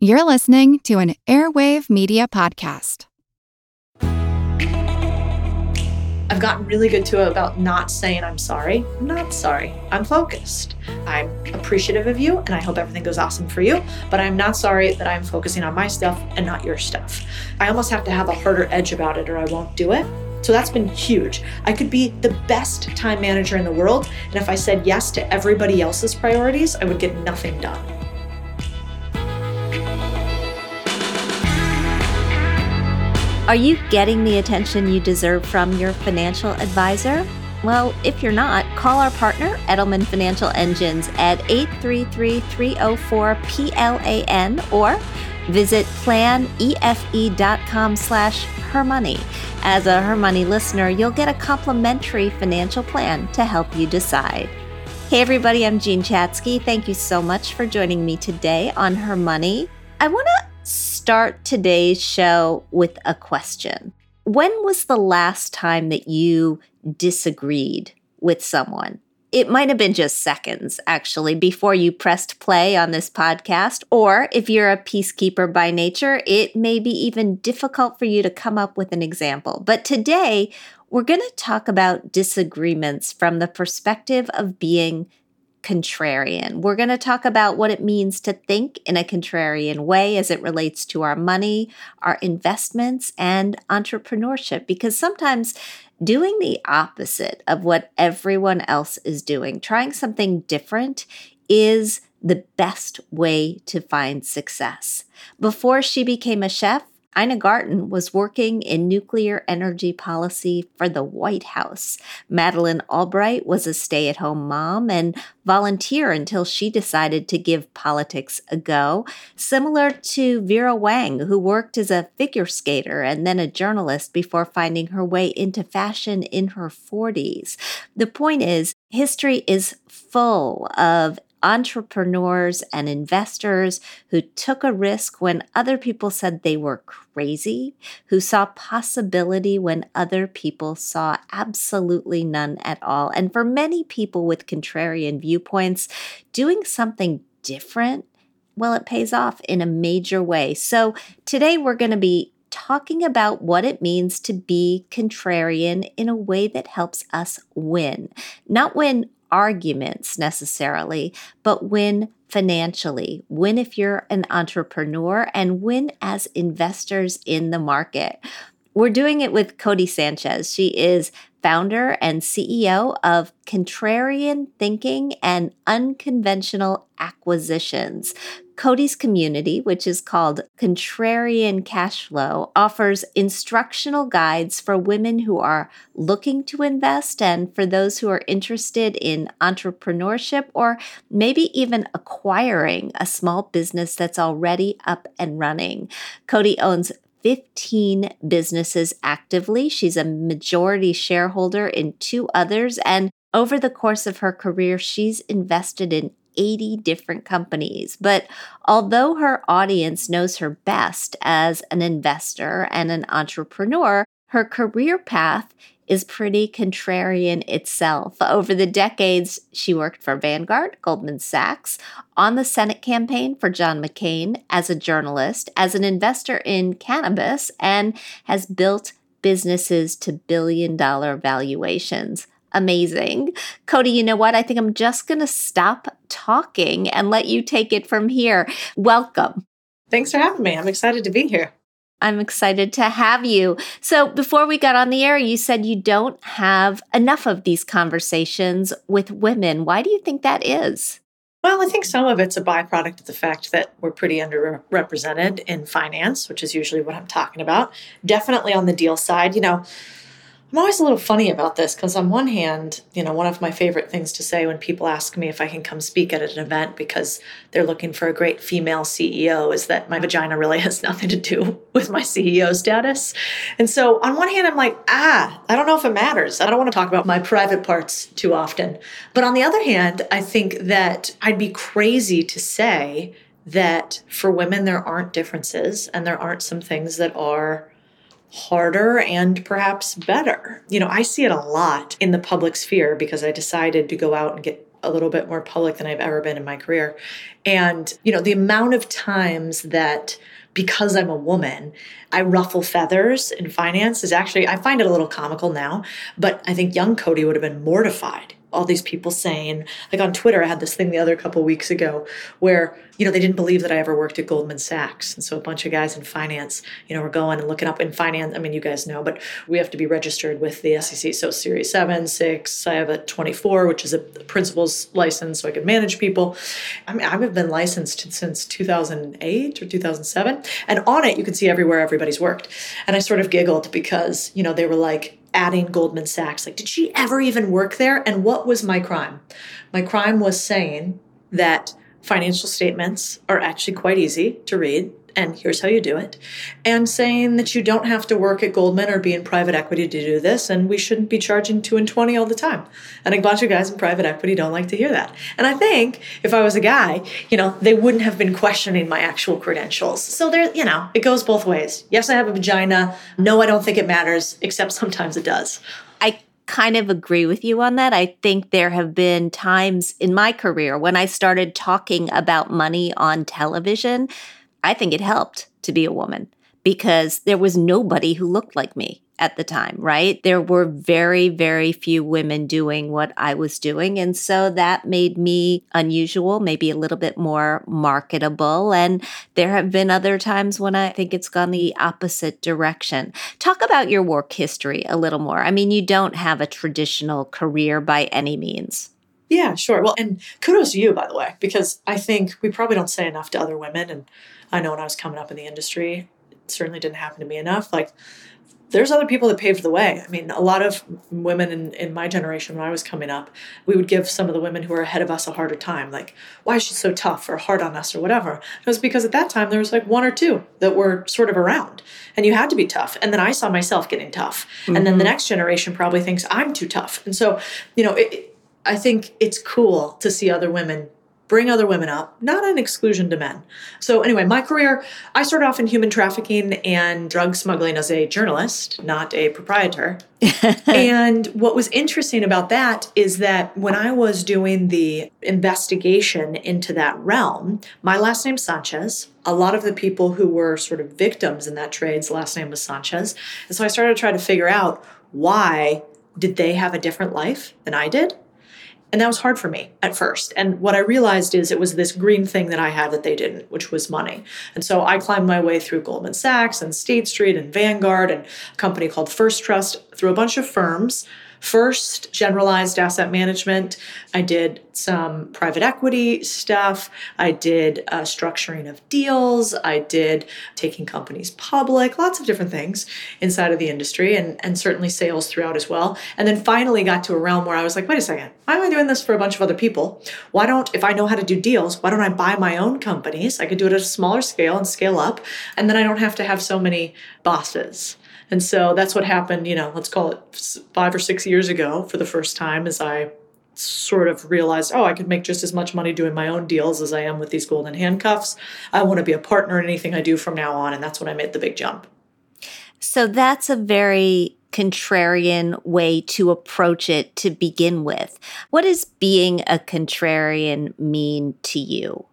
You're listening to an Airwave Media Podcast. I've gotten really good to about not saying I'm sorry. I'm not sorry. I'm focused. I'm appreciative of you and I hope everything goes awesome for you, but I'm not sorry that I'm focusing on my stuff and not your stuff. I almost have to have a harder edge about it or I won't do it. So that's been huge. I could be the best time manager in the world, and if I said yes to everybody else's priorities, I would get nothing done. Are you getting the attention you deserve from your financial advisor? Well, if you're not, call our partner, Edelman Financial Engines, at 833 304 PLAN or visit planefe.com slash hermoney. As a Hermoney listener, you'll get a complimentary financial plan to help you decide. Hey everybody, I'm Jean Chatzky. Thank you so much for joining me today on Her Money. I want to start today's show with a question. When was the last time that you disagreed with someone? It might have been just seconds, actually, before you pressed play on this podcast. Or if you're a peacekeeper by nature, it may be even difficult for you to come up with an example. But today, we're going to talk about disagreements from the perspective of being contrarian. We're going to talk about what it means to think in a contrarian way as it relates to our money, our investments, and entrepreneurship, because sometimes doing the opposite of what everyone else is doing, trying something different, is the best way to find success. Before she became a chef, Ina Garten was working in nuclear energy policy for the White House. Madeleine Albright was a stay at home mom and volunteer until she decided to give politics a go, similar to Vera Wang, who worked as a figure skater and then a journalist before finding her way into fashion in her 40s. The point is, history is full of entrepreneurs and investors who took a risk when other people said they were crazy, who saw possibility when other people saw absolutely none at all. And for many people with contrarian viewpoints, doing something different, well, it pays off in a major way. So today we're going to be talking about what it means to be contrarian in a way that helps us win. Not win arguments necessarily, but win financially, win if you're an entrepreneur, and win as investors in the market. We're doing it with Cody Sanchez. She is founder and CEO of Contrarian Thinking and Unconventional Acquisitions. Cody's community, which is called Contrarian Cash Flow, offers instructional guides for women who are looking to invest and for those who are interested in entrepreneurship or maybe even acquiring a small business that's already up and running. Cody owns 15 businesses actively. She's a majority shareholder in two others. And over the course of her career, she's invested in 80 different companies. But although her audience knows her best as an investor and an entrepreneur, her career path is pretty contrarian itself. Over the decades, she worked for Vanguard, Goldman Sachs, on the Senate campaign for John McCain, as a journalist, as an investor in cannabis, and has built businesses to billion dollar valuations amazing. Cody, you know what? I think I'm just going to stop talking and let you take it from here. Welcome. Thanks for having me. I'm excited to be here. I'm excited to have you. So, before we got on the air, you said you don't have enough of these conversations with women. Why do you think that is? Well, I think some of it's a byproduct of the fact that we're pretty underrepresented in finance, which is usually what I'm talking about. Definitely on the deal side, you know, I'm always a little funny about this because, on one hand, you know, one of my favorite things to say when people ask me if I can come speak at an event because they're looking for a great female CEO is that my vagina really has nothing to do with my CEO status. And so, on one hand, I'm like, ah, I don't know if it matters. I don't want to talk about my private parts too often. But on the other hand, I think that I'd be crazy to say that for women, there aren't differences and there aren't some things that are harder and perhaps better. You know, I see it a lot in the public sphere because I decided to go out and get a little bit more public than I've ever been in my career. And, you know, the amount of times that because I'm a woman, I ruffle feathers in finance is actually, I find it a little comical now, but I think young Cody would have been mortified all these people saying like on twitter i had this thing the other couple weeks ago where you know they didn't believe that i ever worked at goldman sachs. And so a bunch of guys in finance you know were going and looking up in finance. I mean you guys know but we have to be registered with the sec so series 7 6 i have a 24 which is a principal's license so i can manage people. I mean i've been licensed since 2008 or 2007 and on it you can see everywhere everybody's worked. And i sort of giggled because you know they were like adding Goldman Sachs. Like, did she ever even work there? And what was my crime? My crime was saying that financial statements are actually quite easy to read and here's how you do it, and saying that you don't have to work at Goldman or be in private equity to do this, and we shouldn't be charging two and twenty all the time. And a bunch of guys in private equity don't like to hear that. And I think if I was a guy, you know, they wouldn't have been questioning my actual credentials. So there, you know, it goes both ways. Yes, I have a vagina. No, I don't think it matters, except sometimes it does. I kind of agree with you on that. I think there have been times in my career when I started talking about money on television I think it helped to be a woman because there was nobody who looked like me at the time, right? There were very, very few women doing what I was doing. And so that made me unusual, maybe a little bit more marketable. And there have been other times when I think it's gone the opposite direction. Talk about your work history a little more. I mean, you don't have a traditional career by any means. Yeah, sure. Well, and kudos to you, by the way, because I think we probably don't say enough to other women. And I know when I was coming up in the industry, it certainly didn't happen to me enough. Like, there's other people that paved the way. I mean, a lot of women in, in my generation, when I was coming up, we would give some of the women who were ahead of us a harder time, like, why is she so tough or hard on us or whatever. It was because at that time there was like one or two that were sort of around and you had to be tough. And then I saw myself getting tough. Mm-hmm. And then the mm-hmm. next generation probably thinks I'm too tough. And so, you know, it, I think it's cool to see other women bring other women up, not an exclusion to men. So, anyway, my career, I started off in human trafficking and drug smuggling as a journalist, not a proprietor. and what was interesting about that is that when I was doing the investigation into that realm, my last name Sanchez. A lot of the people who were sort of victims in that trade's last name was Sanchez. And so I started to try to figure out why did they have a different life than I did? And that was hard for me at first. And what I realized is it was this green thing that I had that they didn't, which was money. And so I climbed my way through Goldman Sachs and State Street and Vanguard and a company called First Trust through a bunch of firms First, generalized asset management. I did some private equity stuff. I did uh, structuring of deals. I did taking companies public, lots of different things inside of the industry, and, and certainly sales throughout as well. And then finally got to a realm where I was like, wait a second, why am I doing this for a bunch of other people? Why don't, if I know how to do deals, why don't I buy my own companies? I could do it at a smaller scale and scale up, and then I don't have to have so many bosses. And so that's what happened, you know, let's call it five or six years ago for the first time as I sort of realized, oh, I could make just as much money doing my own deals as I am with these golden handcuffs. I want to be a partner in anything I do from now on. And that's when I made the big jump. So that's a very contrarian way to approach it to begin with. What does being a contrarian mean to you?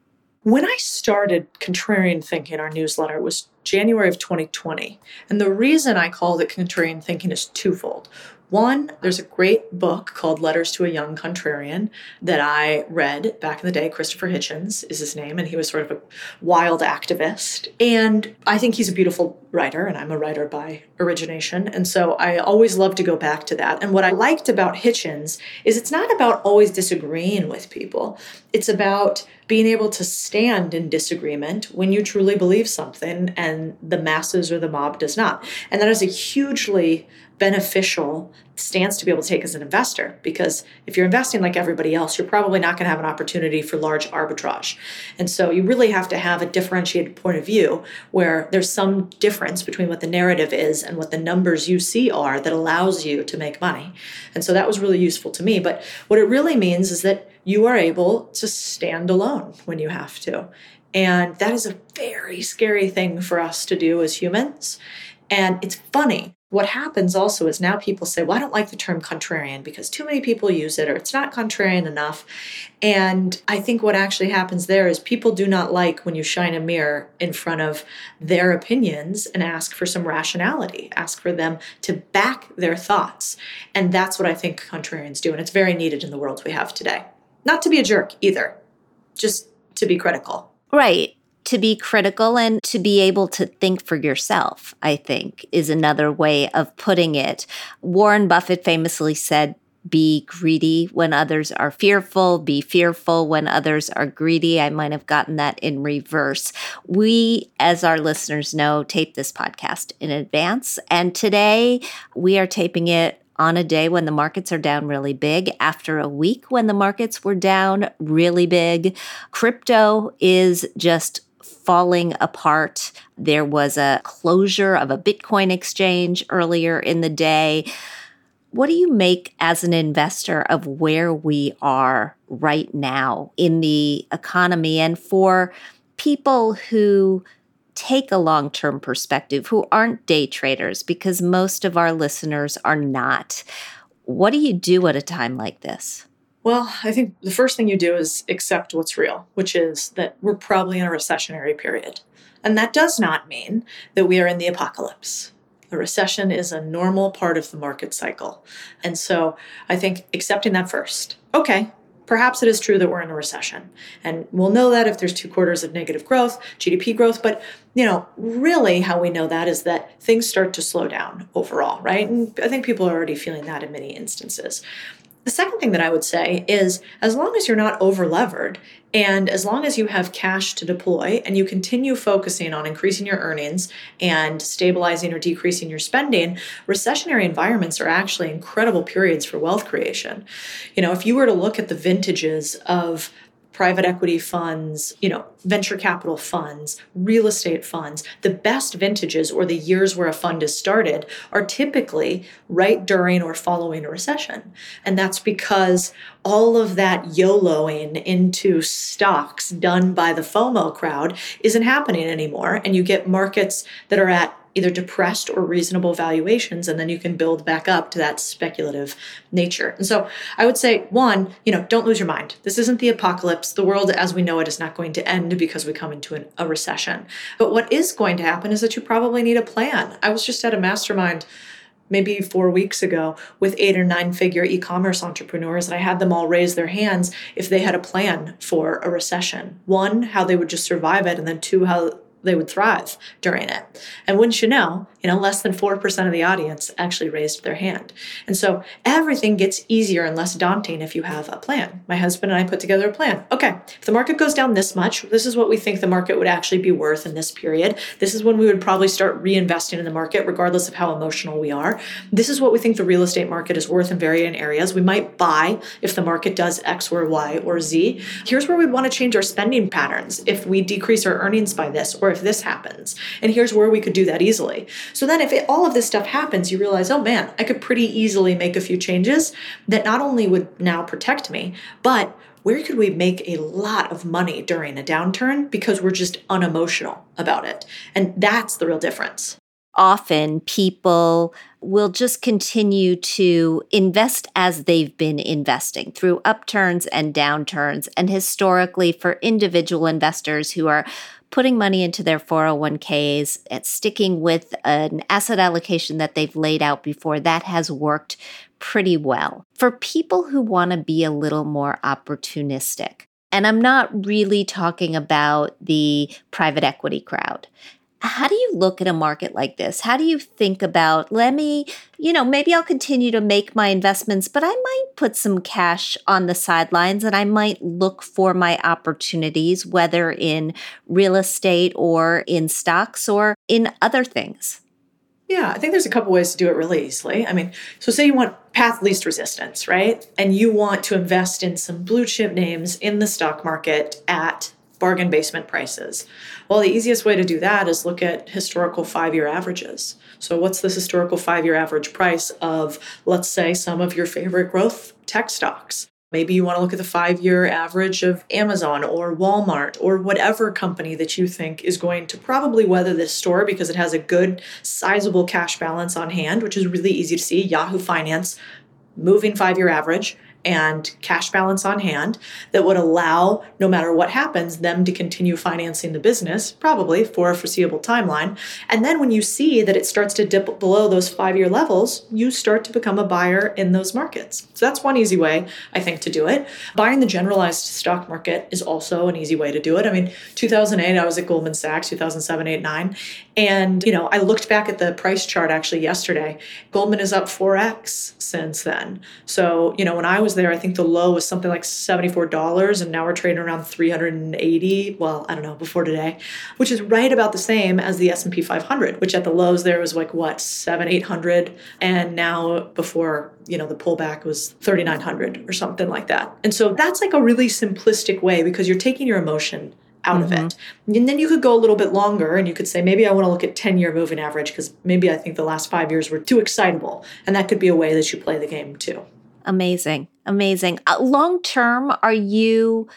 When I started Contrarian Thinking, our newsletter, was January of 2020. And the reason I called it Contrarian Thinking is twofold. One, there's a great book called Letters to a Young Contrarian that I read back in the day. Christopher Hitchens is his name, and he was sort of a wild activist. And I think he's a beautiful writer, and I'm a writer by origination. And so I always love to go back to that. And what I liked about Hitchens is it's not about always disagreeing with people, it's about being able to stand in disagreement when you truly believe something and the masses or the mob does not. And that is a hugely beneficial stance to be able to take as an investor because if you're investing like everybody else, you're probably not going to have an opportunity for large arbitrage. And so you really have to have a differentiated point of view where there's some difference between what the narrative is and what the numbers you see are that allows you to make money. And so that was really useful to me. But what it really means is that you are able to stand alone when you have to. And that is a very scary thing for us to do as humans. And it's funny what happens also is now people say, well, I don't like the term contrarian because too many people use it or it's not contrarian enough. And I think what actually happens there is people do not like when you shine a mirror in front of their opinions and ask for some rationality, ask for them to back their thoughts. And that's what I think contrarians do. And it's very needed in the world we have today. Not to be a jerk either, just to be critical. Right to be critical and to be able to think for yourself, I think, is another way of putting it. Warren Buffett famously said, be greedy when others are fearful, be fearful when others are greedy. I might have gotten that in reverse. We, as our listeners know, tape this podcast in advance. And today we are taping it on a day when the markets are down really big, after a week when the markets were down really big. Crypto is just falling apart. There was a closure of a Bitcoin exchange earlier in the day. What do you make as an investor of where we are right now in the economy and for people who take a long term perspective, who aren't day traders, because most of our listeners are not? What do you do at a time like this? Well, I think the first thing you do is accept what's real, which is that we're probably in a recessionary period. And that does not mean that we are in the apocalypse. A recession is a normal part of the market cycle. And so I think accepting that first. Okay, perhaps it is true that we're in a recession. And we'll know that if there's two quarters of negative growth, GDP growth. But, you know, really how we know that is that things start to slow down overall, right? And I think people are already feeling that in many instances. The second thing that I would say is as long as you're not over levered and as long as you have cash to deploy and you continue focusing on increasing your earnings and stabilizing or decreasing your spending, recessionary environments are actually incredible periods for wealth creation. You know, if you were to look at the vintages of private equity funds, you know, venture capital funds, real estate funds, the best vintages or the years where a fund is started are typically right during or following a recession. And that's because all of that YOLOing into stocks done by the FOMO crowd isn't happening anymore. And you get markets that are at either depressed or reasonable valuations and then you can build back up to that speculative nature. And so i would say one you know don't lose your mind. This isn't the apocalypse. The world as we know it is not going to end because we come into an, a recession. But what is going to happen is that you probably need a plan. I was just at a mastermind maybe four weeks ago with eight or nine figure e commerce entrepreneurs, and I had them all raise their hands if they had a plan for a recession. One, how they would just survive it, and then two, how they would thrive during it. And wouldn't you know, you know, less than 4% of the audience actually raised their hand. And so everything gets easier and less daunting if you have a plan. My husband and I put together a plan. Okay, if the market goes down this much, this is what we think the market would actually be worth in this period. This is when we would probably start reinvesting in the market, regardless of how emotional we are. This is what we think the real estate market is worth in varying areas. We might buy if the market does X or Y or Z. Here's where we want to change our spending patterns if we decrease our earnings by this or if this happens. And here's where we could do that easily. So then if it, all of this stuff happens, you realize, oh man, I could pretty easily make a few changes that not only would now protect me, but where could we make a lot of money during a downturn because we're just unemotional about it? And that's the real difference. Often people will just continue to invest as they've been investing through upturns and downturns. And historically, for individual investors who are putting money into their 401ks and sticking with an asset allocation that they've laid out before, that has worked pretty well. For people who want to be a little more opportunistic, and I'm not really talking about the private equity crowd how do you look at a market like this? How do you think about, let me, you know, maybe I'll continue to make my investments, but I might put some cash on the sidelines and I might look for my opportunities, whether in real estate or in stocks or in other things? Yeah, I think there's a couple ways to do it really easily. I mean, so say you want path least resistance, right? And you want to invest in some blue chip names in the stock market at bargain basement prices. Well, the easiest way to do that is look at historical five year averages. So, what's this historical five year average price of, let's say, some of your favorite growth tech stocks? Maybe you want to look at the five year average of Amazon or Walmart or whatever company that you think is going to probably weather this storm because it has a good, sizable cash balance on hand, which is really easy to see. Yahoo Finance, moving five year average and cash balance on hand that would allow, no matter what happens, them to continue financing the business, probably for a foreseeable timeline. And then when you see that it starts to dip below those five year levels, you start to become a buyer in those markets. So that's one easy way, I think, to do it. Buying the generalized stock market is also an easy way to do it. I mean, 2008, I was at Goldman Sachs, 2007, 8, 9. And, you know, I looked back at the price chart actually yesterday. Goldman is up 4x since then. So, you know, when I was there, I think the low was something like $74 and now we're trading around 380, well, I don't know, before today, which is right about the same as the S&P 500, which at the lows there was like what, 7 800 and now before, you know, the pullback was 3900 or something like that. And so that's like a really simplistic way because you're taking your emotion out mm-hmm. of it. And then you could go a little bit longer and you could say, maybe I want to look at 10 year moving average because maybe I think the last five years were too excitable. And that could be a way that you play the game too. Amazing. Amazing. Uh, long term, are you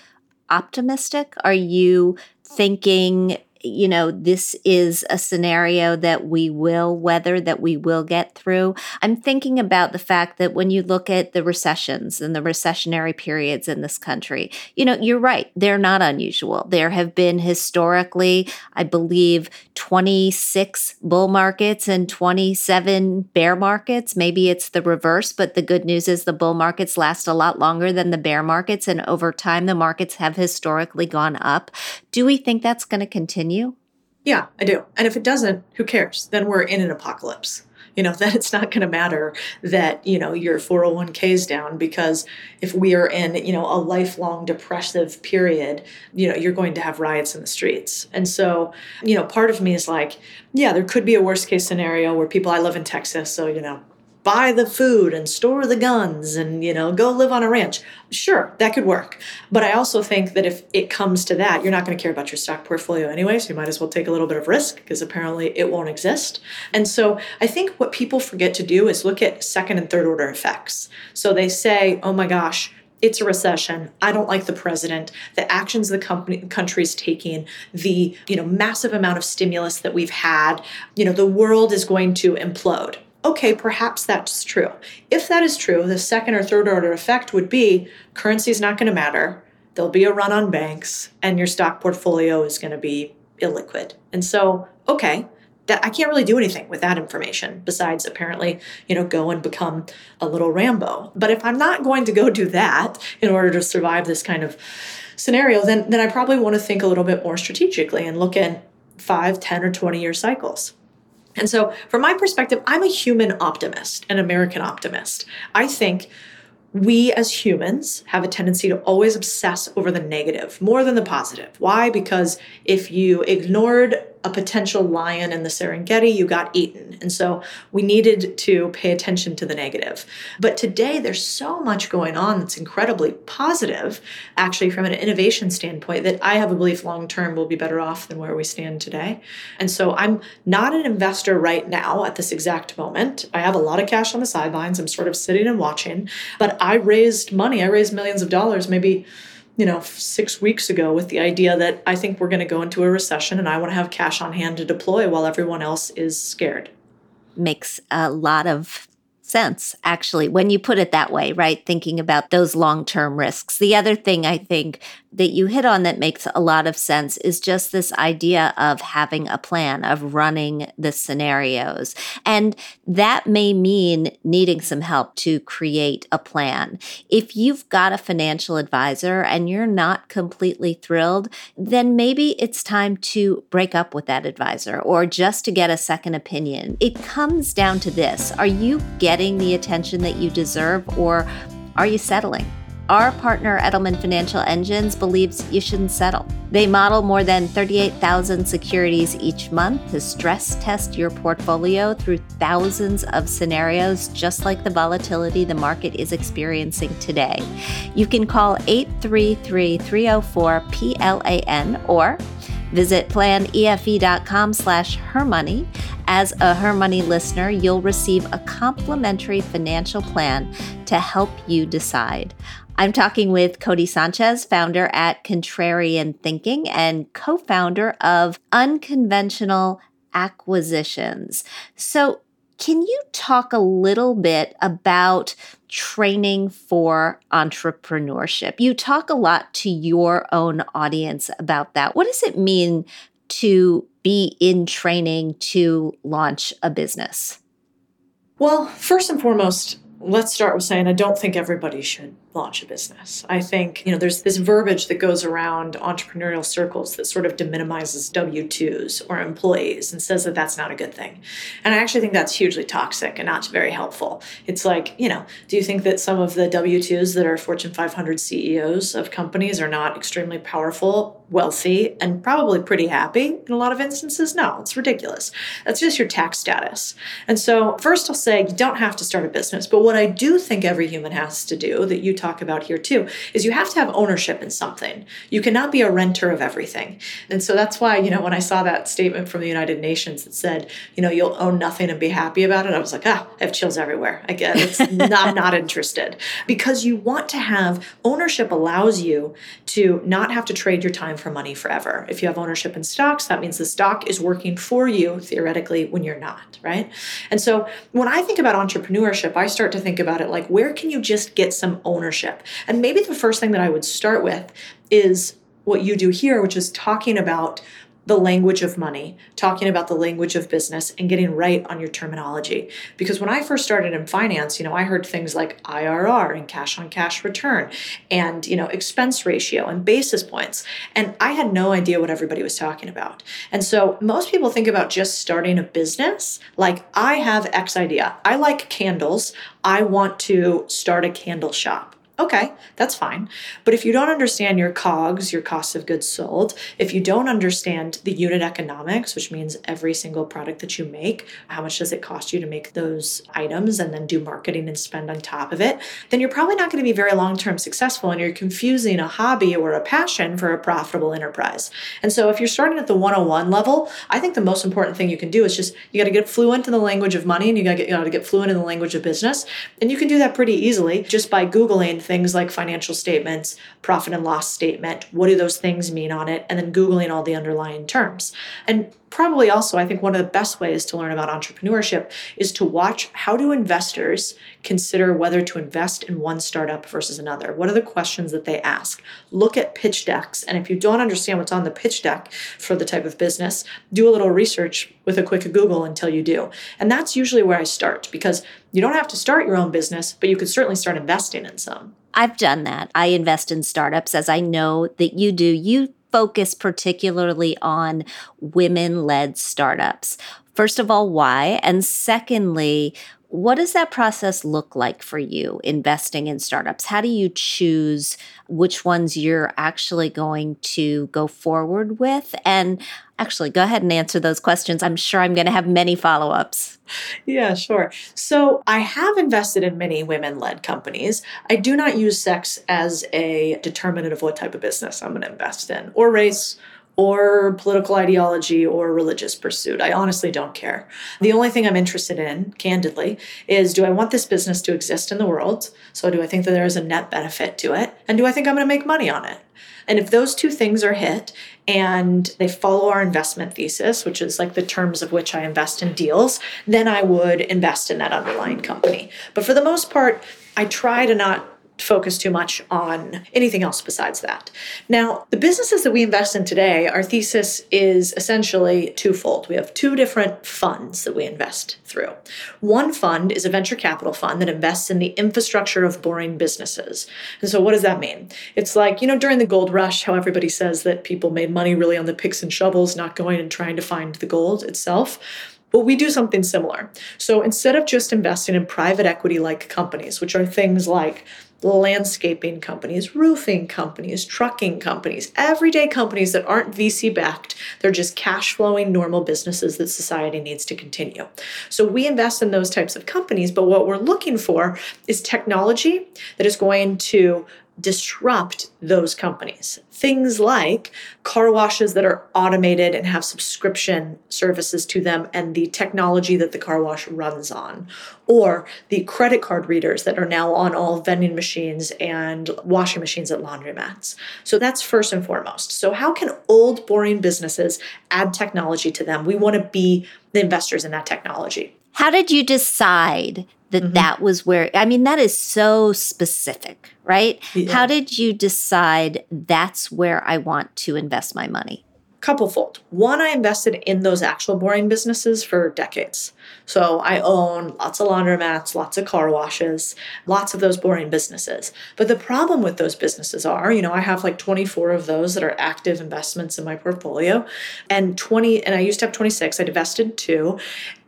optimistic? Are you thinking you know, this is a scenario that we will weather, that we will get through. I'm thinking about the fact that when you look at the recessions and the recessionary periods in this country, you know, you're right. They're not unusual. There have been historically, I believe, 26 bull markets and 27 bear markets. Maybe it's the reverse, but the good news is the bull markets last a lot longer than the bear markets. And over time, the markets have historically gone up. Do we think that's going to continue? Yeah, I do. And if it doesn't, who cares? Then we're in an apocalypse. You know, then it's not going to matter that, you know, your 401k is down because if we are in, you know, a lifelong depressive period, you know, you're going to have riots in the streets. And so, you know, part of me is like, yeah, there could be a worst case scenario where people, I live in Texas, so, you know, buy the food and store the guns and you know go live on a ranch. Sure that could work. But i also think that if it comes to that you're not going to care about your stock portfolio anyway so you might as well take a little bit of risk because apparently it won't exist. And so i think what people forget to do is look at second and third order effects. So they say oh my gosh it's a recession. I don't like the president, the actions the company country is taking, the you know massive amount of stimulus that we've had. You know the world is going to implode okay, perhaps that's true. If that is true, the second or third order effect would be currency is not going to matter. There'll be a run on banks, and your stock portfolio is going to be illiquid. And so, okay, that I can't really do anything with that information besides apparently, you know, go and become a little Rambo. But if I'm not going to go do that in order to survive this kind of scenario, then then I probably want to think a little bit more strategically and look at 5, 10 or 20 year cycles. And so, from my perspective, I'm a human optimist, an American optimist. I think we as humans have a tendency to always obsess over the negative more than the positive. Why? Because if you ignored a potential lion in the Serengeti, you got eaten. And so we needed to pay attention to the negative. But today, there's so much going on that's incredibly positive, actually, from an innovation standpoint, that I have a belief long term will be better off than where we stand today. And so I'm not an investor right now at this exact moment. I have a lot of cash on the sidelines. I'm sort of sitting and watching, but I raised money. I raised millions of dollars, maybe you know, six weeks ago with the idea that I think we're going to go into a recession and I want to have cash on hand to deploy while everyone else is scared. Makes a lot of sense, actually, when you put it that way, right? Thinking about those long term risks. The other thing I think that you hit on that makes a lot of sense is just this idea of having a plan, of running the scenarios. And that may mean needing some help to create a plan. If you've got a financial advisor and you're not completely thrilled, then maybe it's time to break up with that advisor or just to get a second opinion. It comes down to this Are you getting the attention that you deserve or are you settling? Our partner, Edelman Financial Engines, believes you shouldn't settle. They model more than 38,000 securities each month to stress test your portfolio through thousands of scenarios, just like the volatility the market is experiencing today. You can call 833 304 PLAN or Visit planefe.com slash hermoney As a Her Money listener, you'll receive a complimentary financial plan to help you decide. I'm talking with Cody Sanchez, founder at Contrarian Thinking and co founder of Unconventional Acquisitions. So, can you talk a little bit about training for entrepreneurship? You talk a lot to your own audience about that. What does it mean to be in training to launch a business? Well, first and foremost, let's start with saying I don't think everybody should launch a business. I think, you know, there's this verbiage that goes around entrepreneurial circles that sort of deminimizes W 2s or employees and says that that's not a good thing. And I actually think that's hugely toxic and not very helpful. It's like, you know, do you think that some of the W 2s that are Fortune 500 CEOs of companies are not extremely powerful, wealthy, and probably pretty happy in a lot of instances? No, it's ridiculous. That's just your tax status. And so, first, I'll say you don't have to start a business. But what I do think every human has to do that you talk about here too is you have to have ownership in something. You cannot be a renter of everything. And so that's why, you know, when I saw that statement from the United Nations that said, you know, you'll own nothing and be happy about it, I was like, ah, I have chills everywhere. I get it. I'm not interested. Because you want to have ownership allows you to not have to trade your time for money forever. If you have ownership in stocks, that means the stock is working for you theoretically when you're not, right? And so when I think about entrepreneurship, I start to think about it like, where can you just get some ownership? And maybe the first thing that I would start with is what you do here, which is talking about the language of money, talking about the language of business, and getting right on your terminology. Because when I first started in finance, you know, I heard things like IRR and cash on cash return and, you know, expense ratio and basis points. And I had no idea what everybody was talking about. And so most people think about just starting a business like, I have X idea. I like candles. I want to start a candle shop. Okay, that's fine. But if you don't understand your COGS, your cost of goods sold, if you don't understand the unit economics, which means every single product that you make, how much does it cost you to make those items and then do marketing and spend on top of it, then you're probably not going to be very long term successful and you're confusing a hobby or a passion for a profitable enterprise. And so if you're starting at the 101 level, I think the most important thing you can do is just you got to get fluent in the language of money and you got to get, you got to get fluent in the language of business. And you can do that pretty easily just by Googling things like financial statements, profit and loss statement, what do those things mean on it, and then Googling all the underlying terms. And probably also, I think one of the best ways to learn about entrepreneurship is to watch how do investors consider whether to invest in one startup versus another. What are the questions that they ask? Look at pitch decks. And if you don't understand what's on the pitch deck for the type of business, do a little research with a quick Google until you do. And that's usually where I start because you don't have to start your own business, but you could certainly start investing in some. I've done that. I invest in startups as I know that you do. You focus particularly on women led startups. First of all, why? And secondly, what does that process look like for you investing in startups? How do you choose which ones you're actually going to go forward with? And actually, go ahead and answer those questions. I'm sure I'm going to have many follow ups. Yeah, sure. So I have invested in many women led companies. I do not use sex as a determinant of what type of business I'm going to invest in or race or political ideology or religious pursuit. I honestly don't care. The only thing I'm interested in, candidly, is do I want this business to exist in the world? So, do I think that there is a net benefit to it? And do I think I'm going to make money on it? And if those two things are hit and they follow our investment thesis, which is like the terms of which I invest in deals, then I would invest in that underlying company. But for the most part, I try to not focus too much on anything else besides that. Now, the businesses that we invest in today, our thesis is essentially twofold. We have two different funds that we invest through. One fund is a venture capital fund that invests in the infrastructure of boring businesses. And so, what does that mean? It's like, you know, during the gold rush, how everybody says that people made money really on the picks and shovels, not going and trying to find the gold itself. But we do something similar. So instead of just investing in private equity like companies, which are things like landscaping companies, roofing companies, trucking companies, everyday companies that aren't VC backed. They're just cash flowing normal businesses that society needs to continue. So we invest in those types of companies, but what we're looking for is technology that is going to disrupt those companies. Things like car washes that are automated and have subscription services to them and the technology that the car wash runs on, or the credit card readers that are now on all vending machines and washing machines at laundromats. So that's first and foremost. So, how can old, boring businesses add technology to them? We want to be the investors in that technology. How did you decide that mm-hmm. that was where i mean that is so specific right? Yeah. how did you decide that's where i want to invest my money? Couplefold. One i invested in those actual boring businesses for decades. So i own lots of laundromats lots of car washes lots of those boring businesses. But the problem with those businesses are you know i have like 24 of those that are active investments in my portfolio. And 20 and i used to have 26 i divested two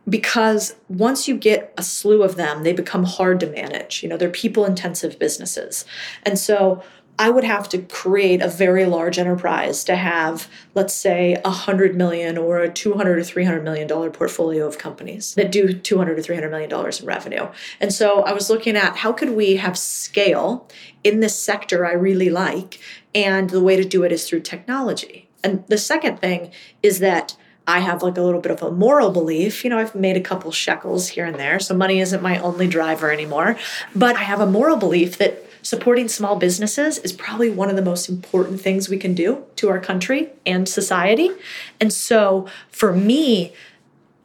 because once you get a slew of them, they become hard to manage. You know, they're people intensive businesses. And so I would have to create a very large enterprise to have, let's say, a hundred million or a 200 or 300 million dollar portfolio of companies that do 200 or 300 million dollars in revenue. And so I was looking at how could we have scale in this sector I really like, and the way to do it is through technology. And the second thing is that I have like a little bit of a moral belief. You know, I've made a couple shekels here and there, so money isn't my only driver anymore. But I have a moral belief that supporting small businesses is probably one of the most important things we can do to our country and society. And so for me,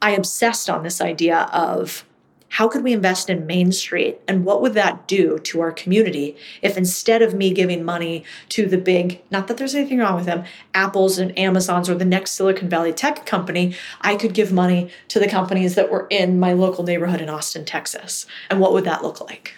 I obsessed on this idea of how could we invest in Main Street and what would that do to our community if instead of me giving money to the big, not that there's anything wrong with them, Apples and Amazons or the next Silicon Valley tech company, I could give money to the companies that were in my local neighborhood in Austin, Texas? And what would that look like?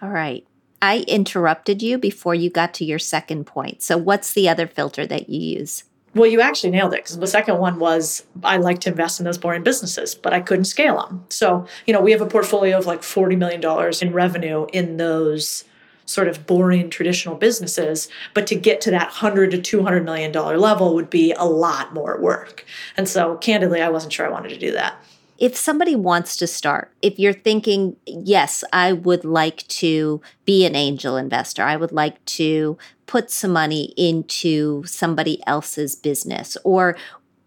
All right. I interrupted you before you got to your second point. So, what's the other filter that you use? Well, you actually nailed it because the second one was I like to invest in those boring businesses, but I couldn't scale them. So, you know, we have a portfolio of like $40 million in revenue in those sort of boring traditional businesses but to get to that 100 to 200 million dollar level would be a lot more work and so candidly i wasn't sure i wanted to do that if somebody wants to start, if you're thinking, yes, I would like to be an angel investor, I would like to put some money into somebody else's business or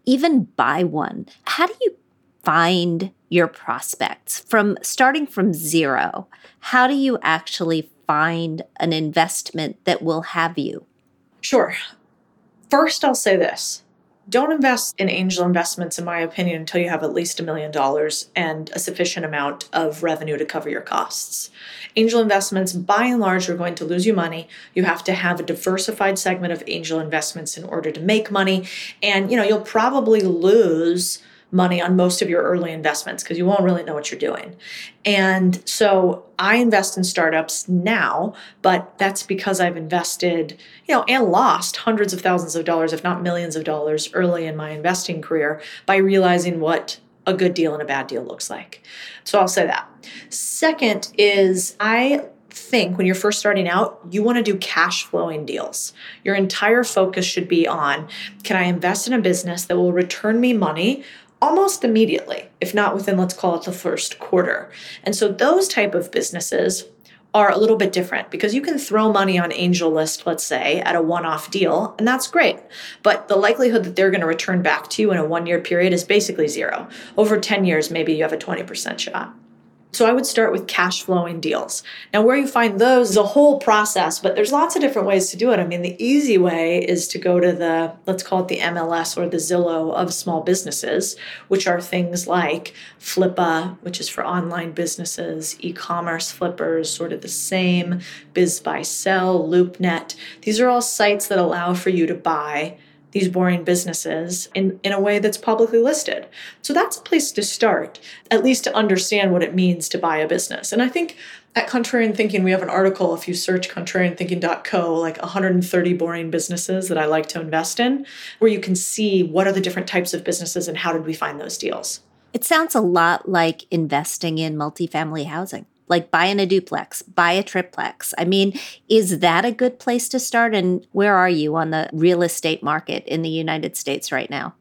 even buy one, how do you find your prospects from starting from zero? How do you actually find an investment that will have you? Sure. First, I'll say this don't invest in angel investments, in my opinion, until you have at least a million dollars and a sufficient amount of revenue to cover your costs. Angel investments, by and large, are going to lose you money. You have to have a diversified segment of angel investments in order to make money. And, you know, you'll probably lose money on most of your early investments because you won't really know what you're doing. And so I invest in startups now, but that's because I've invested, you know, and lost hundreds of thousands of dollars, if not millions of dollars, early in my investing career by realizing what a good deal and a bad deal looks like. So I'll say that. Second is I think when you're first starting out, you want to do cash flowing deals. Your entire focus should be on can I invest in a business that will return me money almost immediately, if not within, let's call it the first quarter. And so those type of businesses are a little bit different because you can throw money on AngelList, let's say, at a one off deal, and that's great. But the likelihood that they're going to return back to you in a one year period is basically zero. Over 10 years, maybe you have a 20% shot. So I would start with cash flowing deals. Now, where you find those is a whole process, but there's lots of different ways to do it. I mean, the easy way is to go to the, let's call it the MLS or the Zillow of small businesses, which are things like Flippa, which is for online businesses, e commerce flippers, sort of the same, BizBuySell, LoopNet. These are all sites that allow for you to buy these boring businesses in, in a way that's publicly listed. So that's a place to start, at least to understand what it means to buy a business. And I think at Contrarian Thinking, we have an article, if you search contrarianthinking.co, like 130 boring businesses that I like to invest in, where you can see what are the different types of businesses and how did we find those deals. It sounds a lot like investing in multifamily housing like buying a duplex, buy a triplex. I mean, is that a good place to start? And where are you on the real estate market in the United States right now?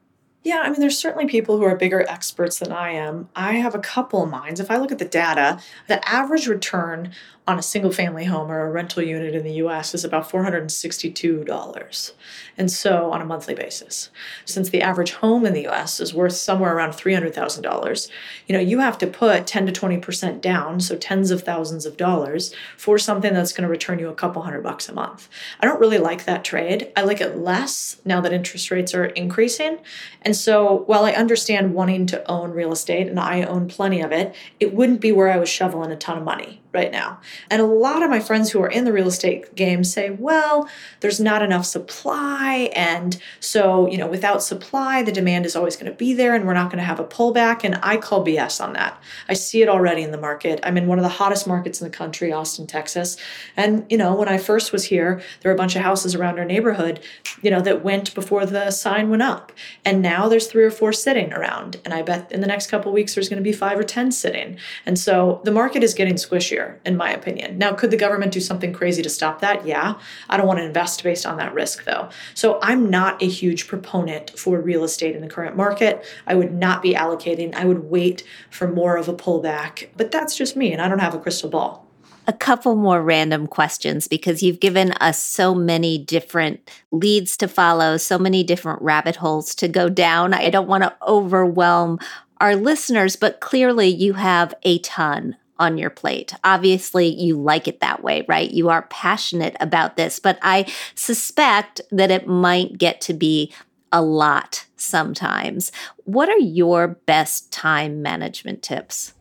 Yeah, I mean, there's certainly people who are bigger experts than I am. I have a couple minds. If I look at the data, the average return on a single family home or a rental unit in the US is about $462. And so on a monthly basis. Since the average home in the US is worth somewhere around $300,000, you know, you have to put 10 to 20% down, so tens of thousands of dollars for something that's going to return you a couple hundred bucks a month. I don't really like that trade. I like it less now that interest rates are increasing. And so while I understand wanting to own real estate and I own plenty of it, it wouldn't be where I was shoveling a ton of money right now. And a lot of my friends who are in the real estate game say, well, there's not enough supply. And so, you know, without supply, the demand is always going to be there and we're not going to have a pullback. And I call BS on that. I see it already in the market. I'm in one of the hottest markets in the country, Austin, Texas. And, you know, when I first was here, there were a bunch of houses around our neighborhood, you know, that went before the sign went up. And now there's three or four sitting around. And I bet in the next couple weeks, there's going to be five or 10 sitting. And so the market is getting squishier in my opinion. Now, could the government do something crazy to stop that? Yeah. I don't want to invest based on that risk, though. So I'm not a huge proponent for real estate in the current market. I would not be allocating, I would wait for more of a pullback. But that's just me, and I don't have a crystal ball a couple more random questions because you've given us so many different leads to follow, so many different rabbit holes to go down. I don't want to overwhelm our listeners, but clearly you have a ton on your plate. Obviously, you like it that way, right? You are passionate about this, but I suspect that it might get to be a lot sometimes. What are your best time management tips?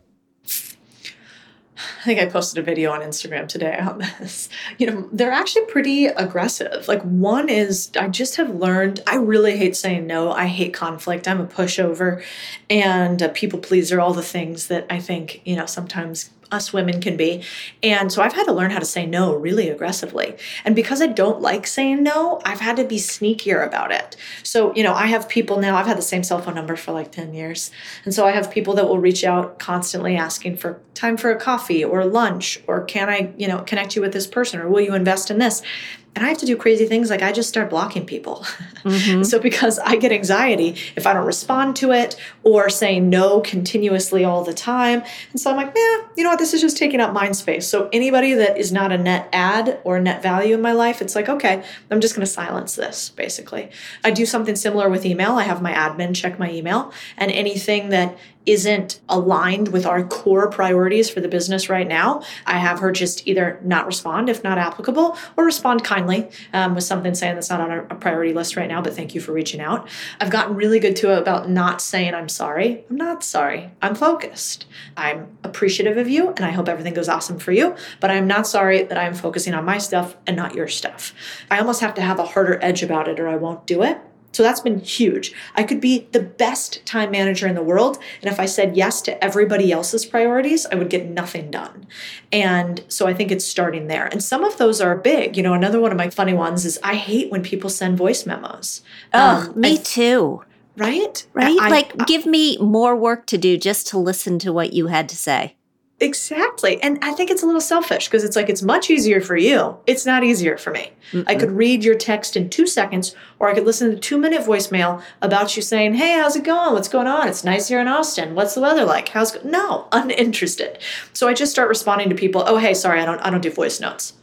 I think I posted a video on Instagram today on this. You know, they're actually pretty aggressive. Like, one is I just have learned I really hate saying no. I hate conflict. I'm a pushover and a people pleaser, all the things that I think, you know, sometimes us women can be. And so I've had to learn how to say no really aggressively. And because I don't like saying no, I've had to be sneakier about it. So, you know, I have people now, I've had the same cell phone number for like 10 years. And so I have people that will reach out constantly asking for time for a coffee or lunch or can I, you know, connect you with this person or will you invest in this? And I have to do crazy things like I just start blocking people. Mm-hmm. so because I get anxiety if I don't respond to it or say no continuously all the time. And so I'm like, yeah, you know what? This is just taking up mind space. So anybody that is not a net add or net value in my life, it's like, okay, I'm just going to silence this basically. I do something similar with email. I have my admin check my email and anything that isn't aligned with our core priorities for the business right now, I have her just either not respond if not applicable or respond kindly um, with something saying that's not on a priority list right now, but thank you for reaching out. I've gotten really good to about not saying I'm sorry. I'm not sorry. I'm focused. I'm appreciative of you and I hope everything goes awesome for you, but I'm not sorry that I'm focusing on my stuff and not your stuff. I almost have to have a harder edge about it or I won't do it. So that's been huge. I could be the best time manager in the world. And if I said yes to everybody else's priorities, I would get nothing done. And so I think it's starting there. And some of those are big. You know, another one of my funny ones is I hate when people send voice memos. Oh, um, me too. Right? Right? I, like, I, give me more work to do just to listen to what you had to say. Exactly. And I think it's a little selfish because it's like it's much easier for you. It's not easier for me. Mm-mm. I could read your text in two seconds, or I could listen to a two minute voicemail about you saying, Hey, how's it going? What's going on? It's nice here in Austin. What's the weather like? How's go-? no, uninterested. So I just start responding to people, Oh, hey, sorry, I don't I don't do voice notes.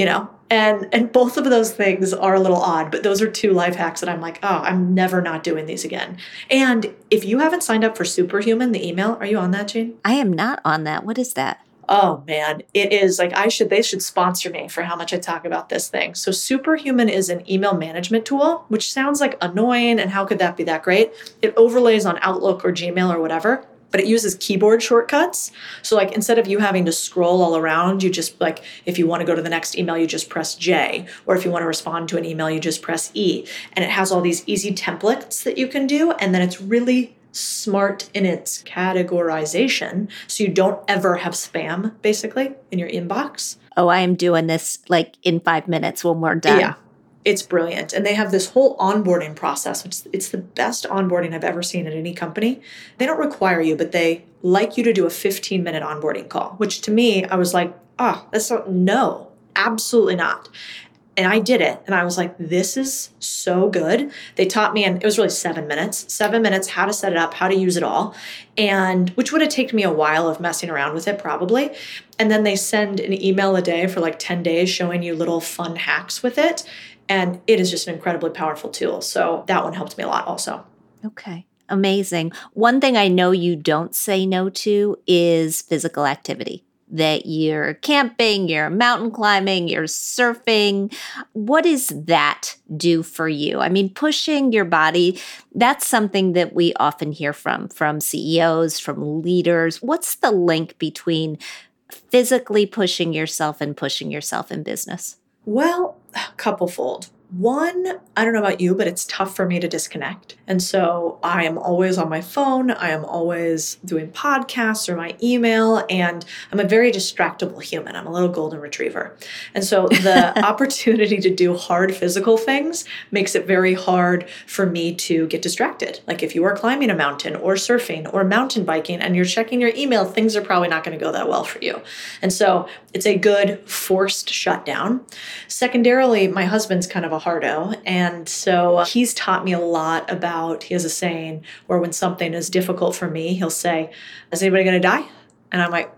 You know, and and both of those things are a little odd but those are two life hacks that i'm like oh i'm never not doing these again. And if you haven't signed up for superhuman the email are you on that Jean? I am not on that. What is that? Oh man. It is like i should they should sponsor me for how much i talk about this thing. So superhuman is an email management tool which sounds like annoying and how could that be that great? It overlays on outlook or gmail or whatever but it uses keyboard shortcuts. So like instead of you having to scroll all around, you just like if you want to go to the next email, you just press J, or if you want to respond to an email, you just press E. And it has all these easy templates that you can do and then it's really smart in its categorization so you don't ever have spam basically in your inbox. Oh, I am doing this like in 5 minutes when we're done. Yeah it's brilliant and they have this whole onboarding process which it's the best onboarding i've ever seen at any company they don't require you but they like you to do a 15 minute onboarding call which to me i was like oh that's not, no absolutely not And I did it. And I was like, this is so good. They taught me, and it was really seven minutes, seven minutes, how to set it up, how to use it all. And which would have taken me a while of messing around with it, probably. And then they send an email a day for like 10 days showing you little fun hacks with it. And it is just an incredibly powerful tool. So that one helped me a lot also. Okay. Amazing. One thing I know you don't say no to is physical activity that you're camping, you're mountain climbing, you're surfing. What does that do for you? I mean, pushing your body, that's something that we often hear from from CEOs, from leaders. What's the link between physically pushing yourself and pushing yourself in business? Well, couplefold. One, I don't know about you, but it's tough for me to disconnect. And so I am always on my phone. I am always doing podcasts or my email, and I'm a very distractible human. I'm a little golden retriever. And so the opportunity to do hard physical things makes it very hard for me to get distracted. Like if you are climbing a mountain or surfing or mountain biking and you're checking your email, things are probably not going to go that well for you. And so it's a good forced shutdown. Secondarily, my husband's kind of a hardo. And so uh, he's taught me a lot about, he has a saying where when something is difficult for me, he'll say, Is anybody going to die? And I'm like,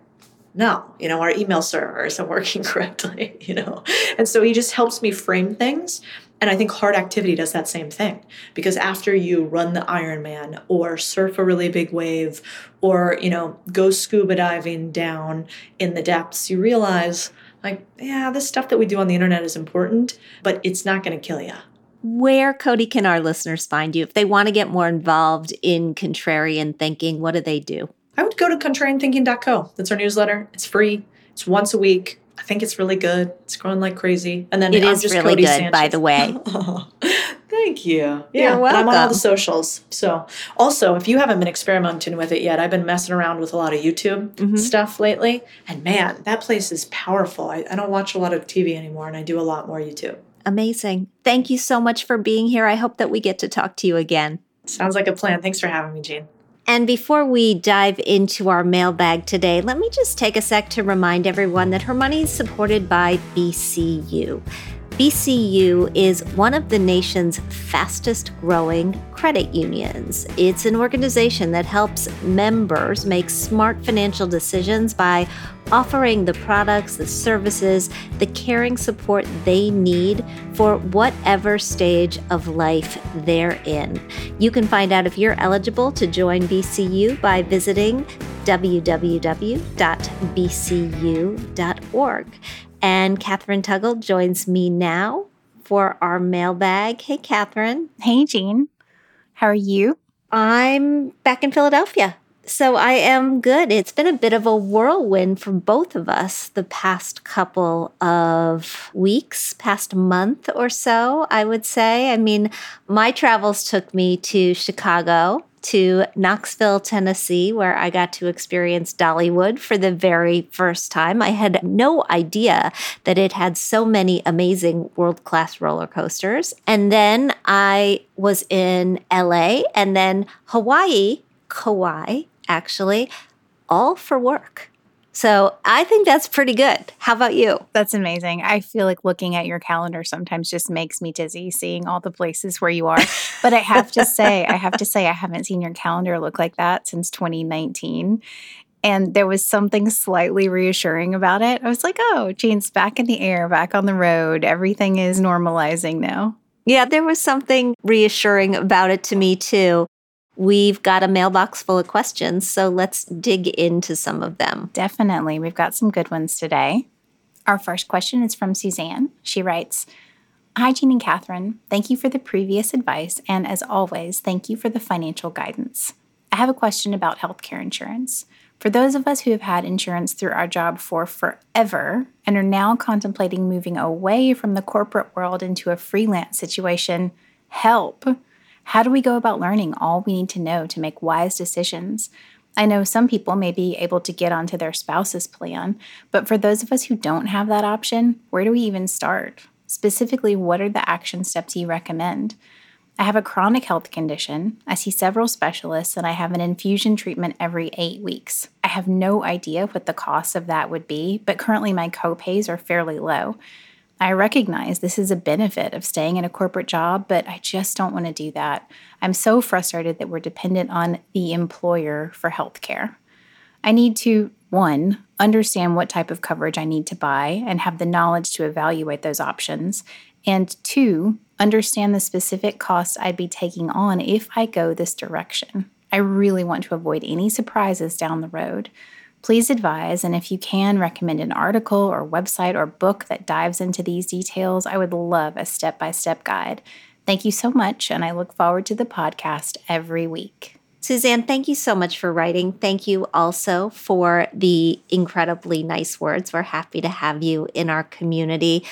no, you know, our email server isn't working correctly, you know. And so he just helps me frame things. And I think hard activity does that same thing because after you run the Ironman or surf a really big wave or, you know, go scuba diving down in the depths, you realize like, yeah, this stuff that we do on the internet is important, but it's not going to kill you. Where, Cody, can our listeners find you? If they want to get more involved in contrarian thinking, what do they do? I would go to contrarianthinking.co. That's our newsletter. It's free. It's once a week. I think it's really good. It's growing like crazy. And then it I'm is just really Cody good, Sanchez. by the way. Thank you. You're and I'm on all the socials. So, also, if you haven't been experimenting with it yet, I've been messing around with a lot of YouTube Mhm. stuff lately. And man, that place is powerful. I, I don't watch a lot of TV anymore, and I do a lot more YouTube. Amazing. Thank you so much for being here. I hope that we get to talk to you again. Sounds like a plan. Thanks for having me, Jean. And before we dive into our mailbag today, let me just take a sec to remind everyone that her money is supported by BCU. BCU is one of the nation's fastest growing credit unions. It's an organization that helps members make smart financial decisions by offering the products, the services, the caring support they need for whatever stage of life they're in. You can find out if you're eligible to join BCU by visiting www.bcu.org. And Catherine Tuggle joins me now for our mailbag. Hey, Catherine. Hey, Jean. How are you? I'm back in Philadelphia. So I am good. It's been a bit of a whirlwind for both of us the past couple of weeks, past month or so, I would say. I mean, my travels took me to Chicago, to Knoxville, Tennessee, where I got to experience Dollywood for the very first time. I had no idea that it had so many amazing world class roller coasters. And then I was in LA and then Hawaii, Kauai, actually, all for work. So I think that's pretty good. How about you? That's amazing. I feel like looking at your calendar sometimes just makes me dizzy seeing all the places where you are. But I have to say, I have to say, I haven't seen your calendar look like that since 2019. And there was something slightly reassuring about it. I was like, oh, Jean's back in the air, back on the road. Everything is normalizing now. Yeah, there was something reassuring about it to me too. We've got a mailbox full of questions, so let's dig into some of them. Definitely. We've got some good ones today. Our first question is from Suzanne. She writes Hi, Jean and Catherine. Thank you for the previous advice, and as always, thank you for the financial guidance. I have a question about healthcare insurance. For those of us who have had insurance through our job for forever and are now contemplating moving away from the corporate world into a freelance situation, help! How do we go about learning all we need to know to make wise decisions? I know some people may be able to get onto their spouse's plan, but for those of us who don't have that option, where do we even start? Specifically, what are the action steps you recommend? I have a chronic health condition. I see several specialists and I have an infusion treatment every eight weeks. I have no idea what the cost of that would be, but currently my copays are fairly low. I recognize this is a benefit of staying in a corporate job, but I just don't want to do that. I'm so frustrated that we're dependent on the employer for health care. I need to, one, understand what type of coverage I need to buy and have the knowledge to evaluate those options. And two, understand the specific costs I'd be taking on if I go this direction. I really want to avoid any surprises down the road. Please advise, and if you can, recommend an article or website or book that dives into these details. I would love a step by step guide. Thank you so much, and I look forward to the podcast every week. Suzanne, thank you so much for writing. Thank you also for the incredibly nice words. We're happy to have you in our community.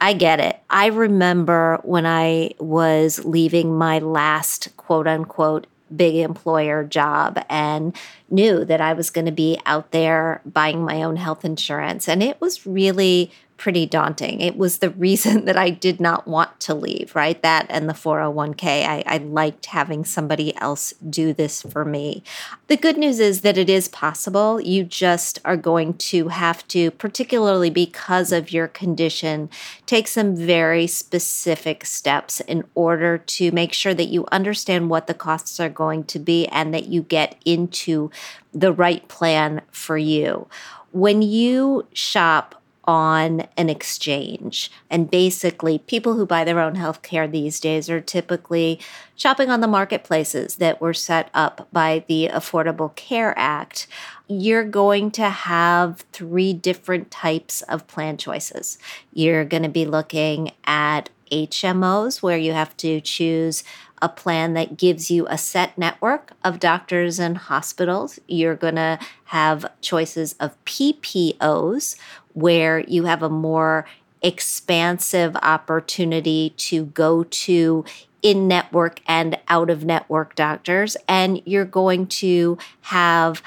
I get it. I remember when I was leaving my last quote unquote big employer job and knew that I was going to be out there buying my own health insurance. And it was really pretty daunting. It was the reason that I did not want to leave, right? That and the 401k. I, I, liked having somebody else do this for me. The good news is that it is possible. You just are going to have to, particularly because of your condition, take some very specific steps in order to make sure that you understand what the costs are going to be and that you get into the right plan for you. When you shop on an exchange. And basically, people who buy their own health care these days are typically shopping on the marketplaces that were set up by the Affordable Care Act. You're going to have three different types of plan choices. You're going to be looking at HMOs, where you have to choose a plan that gives you a set network of doctors and hospitals. You're going to have choices of PPOs, where you have a more expansive opportunity to go to in network and out of network doctors. And you're going to have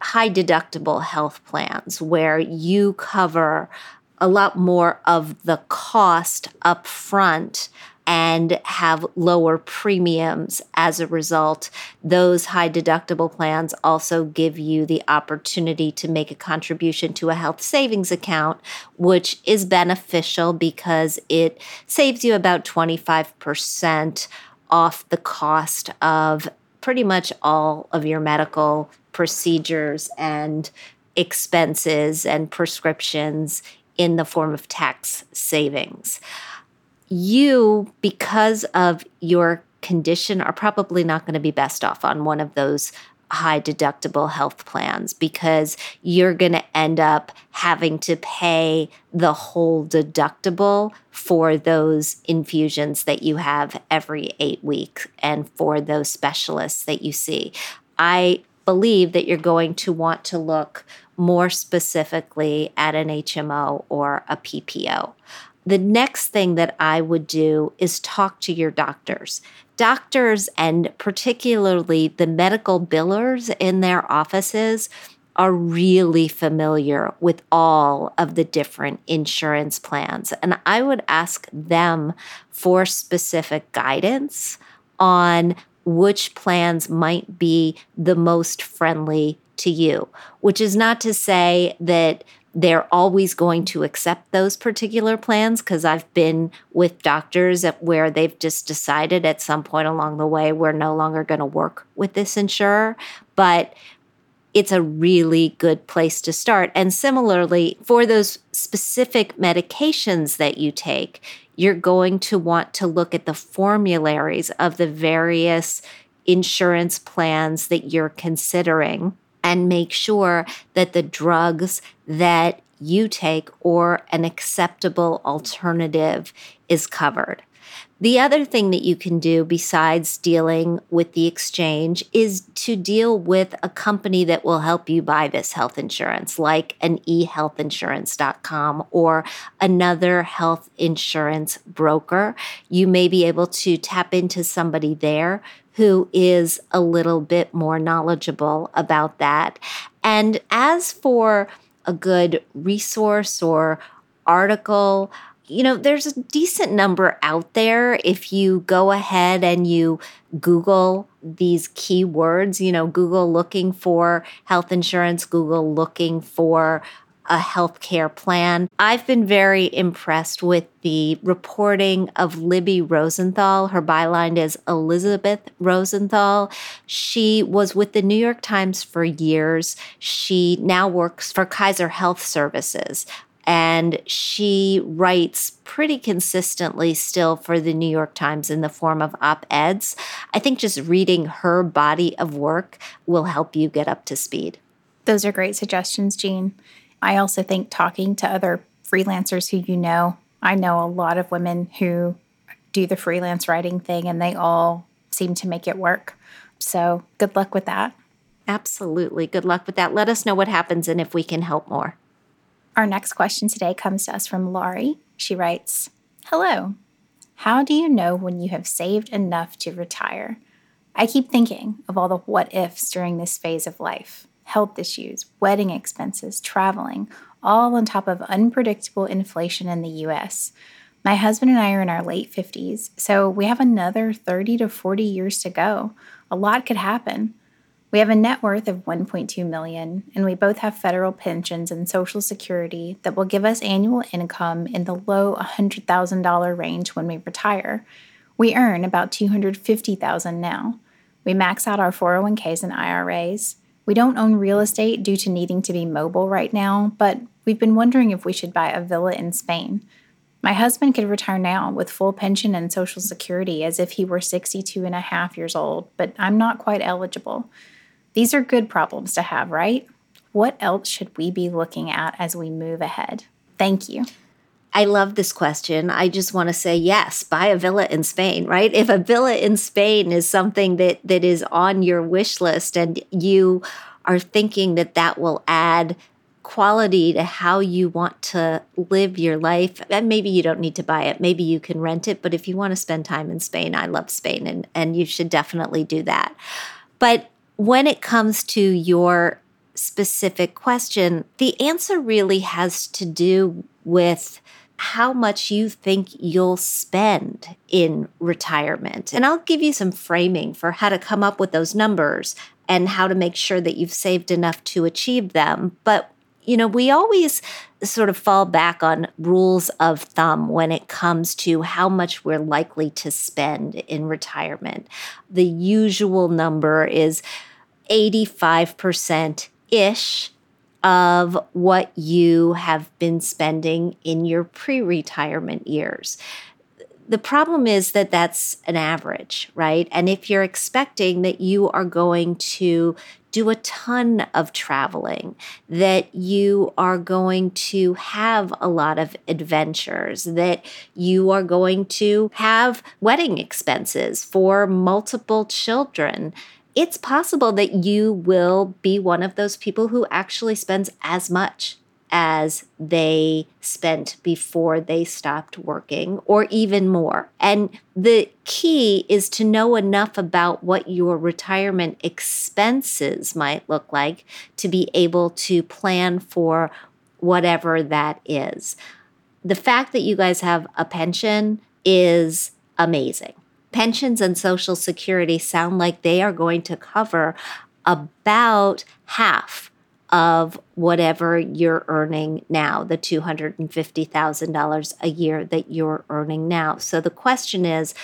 high deductible health plans where you cover a lot more of the cost up front and have lower premiums as a result. Those high deductible plans also give you the opportunity to make a contribution to a health savings account, which is beneficial because it saves you about 25% off the cost of pretty much all of your medical procedures and expenses and prescriptions in the form of tax savings you, because of your condition, are probably not going to be best off on one of those high deductible health plans because you're going to end up having to pay the whole deductible for those infusions that you have every eight weeks and for those specialists that you see. I believe that you're going to want to look more specifically at an HMO or a PPO the next thing that I would do is talk to your doctors. Doctors, and particularly the medical billers in their offices, are really familiar with all of the different insurance plans. And I would ask them for specific guidance on which plans might be the most friendly to you, which is not to say that they're always going to accept those particular plans because I've been with doctors where they've just decided at some point along the way we're no longer going to work with this insurer. But it's a really good place to start. And similarly, for those specific medications that you take, you're going to want to look at the formularies of the various insurance plans that you're considering and make sure that the drugs that you take or an acceptable alternative is covered. The other thing that you can do besides dealing with the exchange is to deal with a company that will help you buy this health insurance, like an ehealthinsurance.com or another health insurance broker. You may be able to tap into somebody there who is a little bit more knowledgeable about that. And as for a good resource or article, you know, there's a decent number out there if you go ahead and you Google these keywords, you know, Google looking for health insurance, Google looking for a healthcare plan. I've been very impressed with the reporting of Libby Rosenthal. Her byline is Elizabeth Rosenthal. She was with the New York Times for years. She now works for Kaiser Health Services and she writes pretty consistently still for the New York Times in the form of op eds. I think just reading her body of work will help you get up to speed. Those are great suggestions, Jean. I also think talking to other freelancers who you know, I know a lot of women who do the freelance writing thing and they all seem to make it work. So good luck with that. Absolutely. Good luck with that. Let us know what happens and if we can help more. Our next question today comes to us from Laurie. She writes Hello. How do you know when you have saved enough to retire? I keep thinking of all the what ifs during this phase of life health issues, wedding expenses, traveling, all on top of unpredictable inflation in the US. My husband and I are in our late 50s, so we have another 30 to 40 years to go. A lot could happen. We have a net worth of 1.2 million and we both have federal pensions and social security that will give us annual income in the low $100,000 range when we retire. We earn about 250,000 now. We max out our 401k's and IRAs. We don't own real estate due to needing to be mobile right now, but we've been wondering if we should buy a villa in Spain. My husband could retire now with full pension and social security as if he were 62 and a half years old, but I'm not quite eligible. These are good problems to have, right? What else should we be looking at as we move ahead? Thank you. I love this question. I just want to say yes, buy a villa in Spain, right? If a villa in Spain is something that that is on your wish list and you are thinking that that will add quality to how you want to live your life, and maybe you don't need to buy it, maybe you can rent it, but if you want to spend time in Spain, I love Spain and and you should definitely do that. But when it comes to your specific question, the answer really has to do with how much you think you'll spend in retirement. And I'll give you some framing for how to come up with those numbers and how to make sure that you've saved enough to achieve them. But you know, we always sort of fall back on rules of thumb when it comes to how much we're likely to spend in retirement. The usual number is 85% ish of what you have been spending in your pre retirement years. The problem is that that's an average, right? And if you're expecting that you are going to do a ton of traveling, that you are going to have a lot of adventures, that you are going to have wedding expenses for multiple children, it's possible that you will be one of those people who actually spends as much as they spent before they stopped working, or even more. And the key is to know enough about what your retirement expenses might look like to be able to plan for whatever that is. The fact that you guys have a pension is amazing pensions and Social Security sound like they are going to cover about half of whatever you're earning now, the $250,000 a year that you're earning now. So the question is,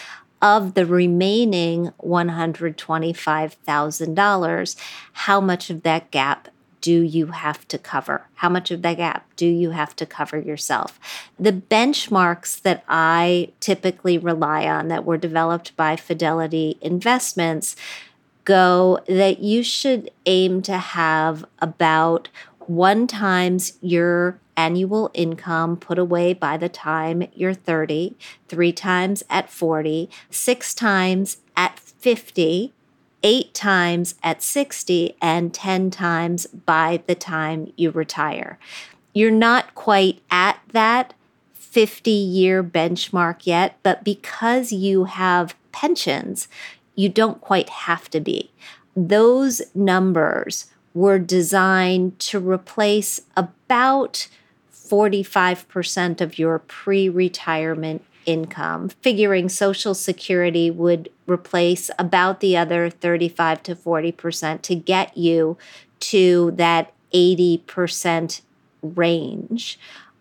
of the remaining $125,000, how much of that gap do you have to cover? How much of that gap do you have to cover yourself? The benchmarks that I typically rely on that were developed by Fidelity Investments go that you should aim to have about one times your annual income put away by the time you're 30, three times at 40, six times at 50, eight times at 60 and 10 times by the time you retire. You're not quite at that 50 year benchmark yet, but because you have pensions, you don't quite have to be. Those numbers were designed to replace about 45% of your pre retirement income, figuring Social Security would replace about the other 35 to 40% to get you to that 80% range,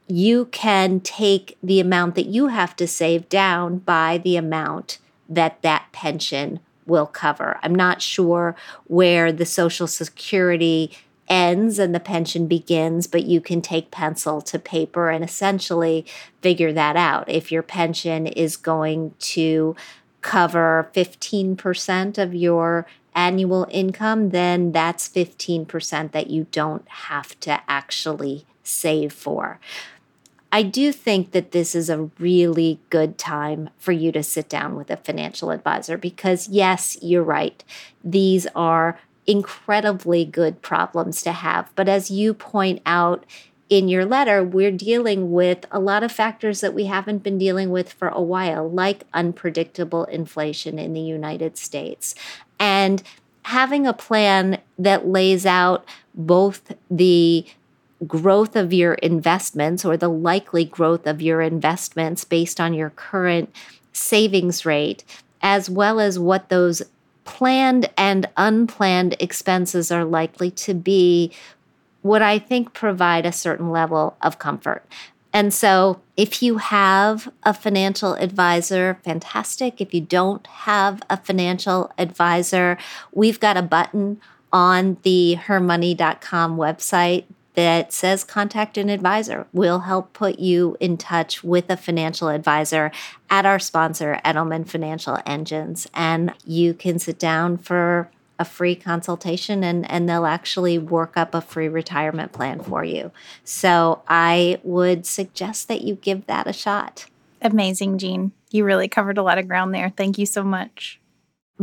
you can take the amount that you have to save down by the amount that that pension will cover. I'm not sure where the Social Security ends and the pension begins, but you can take pencil to paper and essentially figure that out. If your pension is going to cover 15% of your annual income, then that's 15% that you don't have to actually save for. I do think that this is a really good time for you to sit down with a financial advisor because, yes, you're right. These are incredibly good problems to have. But as you point out in your letter, we're dealing with a lot of factors that we haven't been dealing with for a while, like unpredictable inflation in the United States. And having a plan that lays out both the growth of your investments or the likely growth of your investments based on your current savings rate, as well as what those planned and unplanned expenses are likely to be, would I think provide a certain level of comfort. And so, if you have a financial advisor, fantastic. If you don't have a financial advisor, we've got a button on the hermoney.com website that says contact an advisor. We'll help put you in touch with a financial advisor at our sponsor, Edelman Financial Engines. And you can sit down for a free consultation and, and they'll actually work up a free retirement plan for you. So I would suggest that you give that a shot. Amazing, Jean. You really covered a lot of ground there. Thank you so much.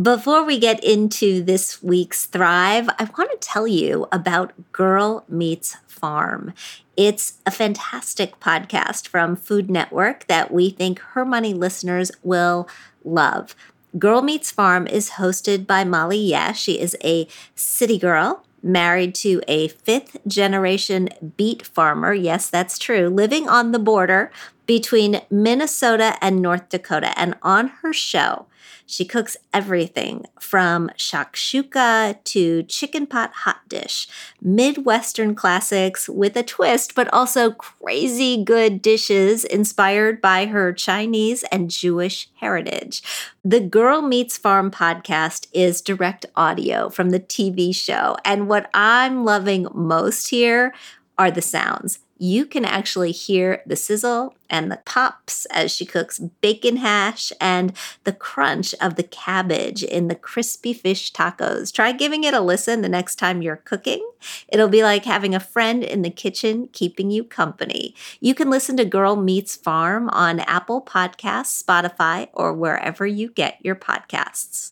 Before we get into this week's Thrive, I want to tell you about Girl Meets Farm. It's a fantastic podcast from Food Network that we think Her Money listeners will love. Girl Meets Farm is hosted by Molly Yeh. She is a city girl married to a fifth generation beet farmer. Yes, that's true. Living on the border between Minnesota and North Dakota. And on her show, she cooks everything from shakshuka to chicken pot hot dish, Midwestern classics with a twist, but also crazy good dishes inspired by her Chinese and Jewish heritage. The Girl Meets Farm podcast is direct audio from the TV show. And what I'm loving most here are the sounds you can actually hear the sizzle and the pops as she cooks bacon hash and the crunch of the cabbage in the crispy fish tacos. Try giving it a listen the next time you're cooking. It'll be like having a friend in the kitchen keeping you company. You can listen to Girl Meets Farm on Apple Podcasts, Spotify, or wherever you get your podcasts.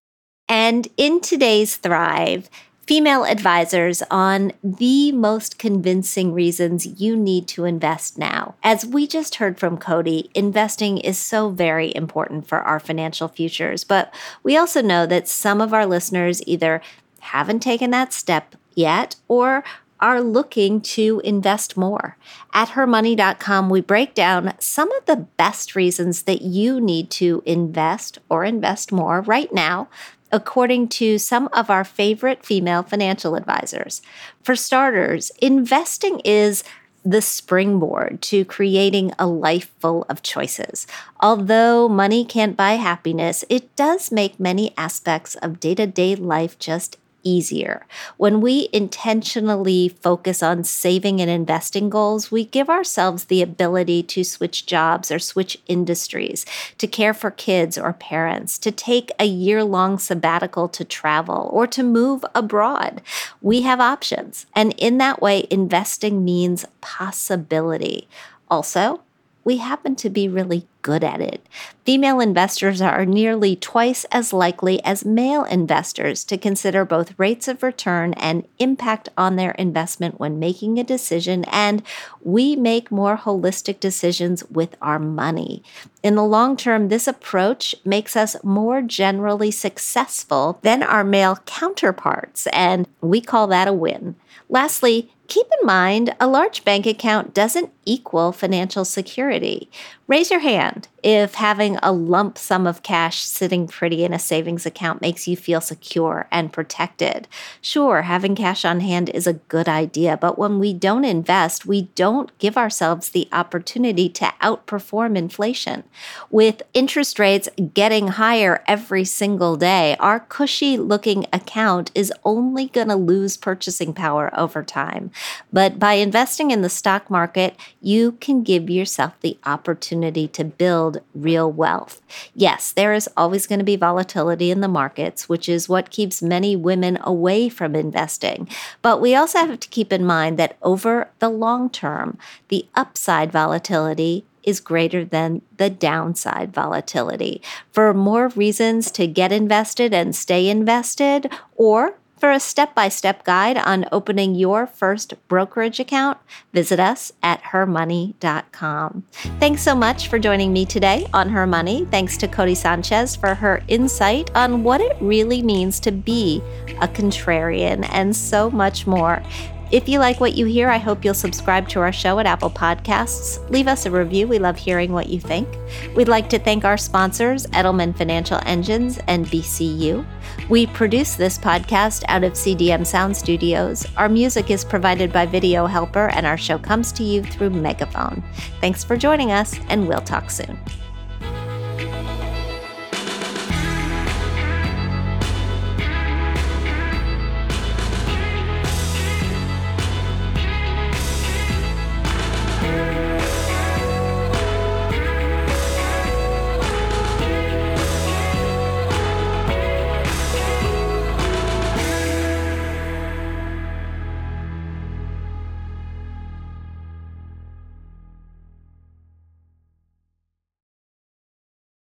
And in today's Thrive, female advisors on the most convincing reasons you need to invest now. As we just heard from Cody, investing is so very important for our financial futures, but we also know that some of our listeners either haven't taken that step yet or are looking to invest more. At hermoney.com, we break down some of the best reasons that you need to invest or invest more right now according to some of our favorite female financial advisors. For starters, investing is the springboard to creating a life full of choices. Although money can't buy happiness, it does make many aspects of day to day life just easier. When we intentionally focus on saving and investing goals, we give ourselves the ability to switch jobs or switch industries, to care for kids or parents, to take a year long sabbatical to travel, or to move abroad. We have options. And in that way, investing means possibility. Also, we happen to be really good at it. Female investors are nearly twice as likely as male investors to consider both rates of return and impact on their investment when making a decision, and we make more holistic decisions with our money. In the long term, this approach makes us more generally successful than our male counterparts, and we call that a win. Lastly, Keep in mind, a large bank account doesn't equal financial security. Raise your hand if having a lump sum of cash sitting pretty in a savings account makes you feel secure and protected. Sure, having cash on hand is a good idea, but when we don't invest, we don't give ourselves the opportunity to outperform inflation. With interest rates getting higher every single day, our cushy looking account is only going to lose purchasing power over time. But by investing in the stock market, you can give yourself the opportunity to build real wealth. Yes, there is always going to be volatility in the markets, which is what keeps many women away from investing. But we also have to keep in mind that over the long term, the upside volatility is greater than the downside volatility. For more reasons to get invested and stay invested, or for a step by step guide on opening your first brokerage account, visit us at hermoney.com. Thanks so much for joining me today on Her Money. Thanks to Cody Sanchez for her insight on what it really means to be a contrarian and so much more. If you like what you hear, I hope you'll subscribe to our show at Apple Podcasts. Leave us a review. We love hearing what you think. We'd like to thank our sponsors, Edelman Financial Engines and BCU. We produce this podcast out of CDM Sound Studios. Our music is provided by Video Helper, and our show comes to you through Megaphone. Thanks for joining us, and we'll talk soon.